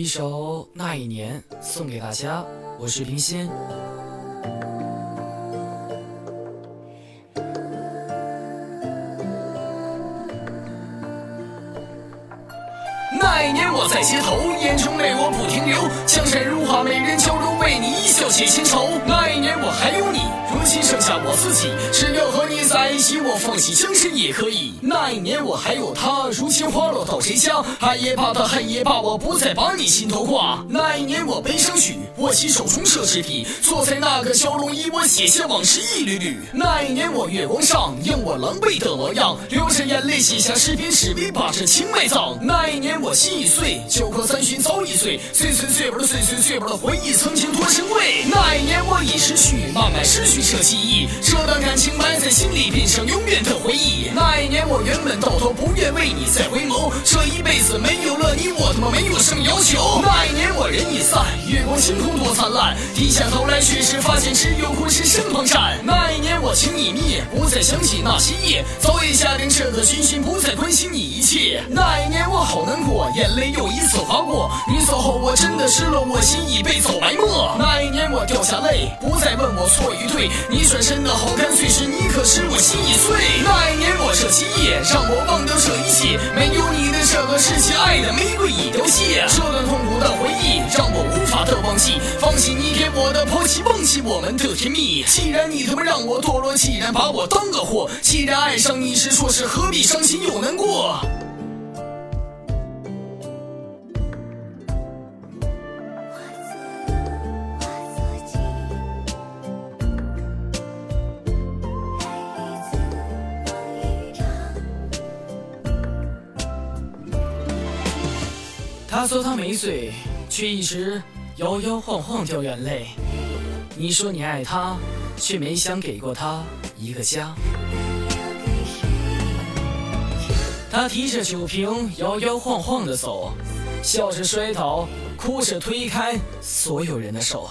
一首《那一年》送给大家，我是平心。那一年我在街头，眼中泪我不停流，江山如画，美人娇柔，为你一笑解千愁。那一年我还有你，如今剩下我自己，只要和你在我放弃江山也可以。那一年我还有他，如今花落到谁家？爱也罢，他恨也罢，我不再把你心头挂。那一年我悲伤许，握起手中奢侈品，坐在那个小龙椅，我写下往事一缕缕。那一年我月光上，映我狼狈的模样，流着眼泪写下诗篇，只为把这情埋葬。那一年我心已碎，酒过三巡早已醉，岁岁岁不的岁岁岁不的回忆，曾经多珍贵。那一年我已失去，慢慢失去这记忆，这段感情埋在心里，变成永远的回忆。那一年我原本到头不愿为你再回眸，这一辈子没有了你，我他妈没有什么要求。那一年我人已散，月光星空多灿烂，低下头来却是发现只有困身身旁站。那一年我情已灭，不再想起那些夜，早已下定这个决心，不再关心你一切。那一年我好难过，眼泪又一次划过，你走后我真的失落，我心已被早埋没。那一年我掉下泪，不再问我错与对，你转身的好干脆是你，可是我心已碎。那一年我这几夜，让我忘掉这一切，没有你的这个世界，爱的玫瑰已凋谢。这段痛苦的回忆，让我记，你给我的抛弃，忘记我们的甜蜜。既然你他妈让我堕落，既然把我当个货，既然爱上你是错事，何必伤心又难过？他说他没醉，却一直摇摇晃晃掉眼泪。你说你爱他，却没想给过他一个家。他提着酒瓶摇摇晃晃的走，笑着摔倒，哭着推开所有人的手。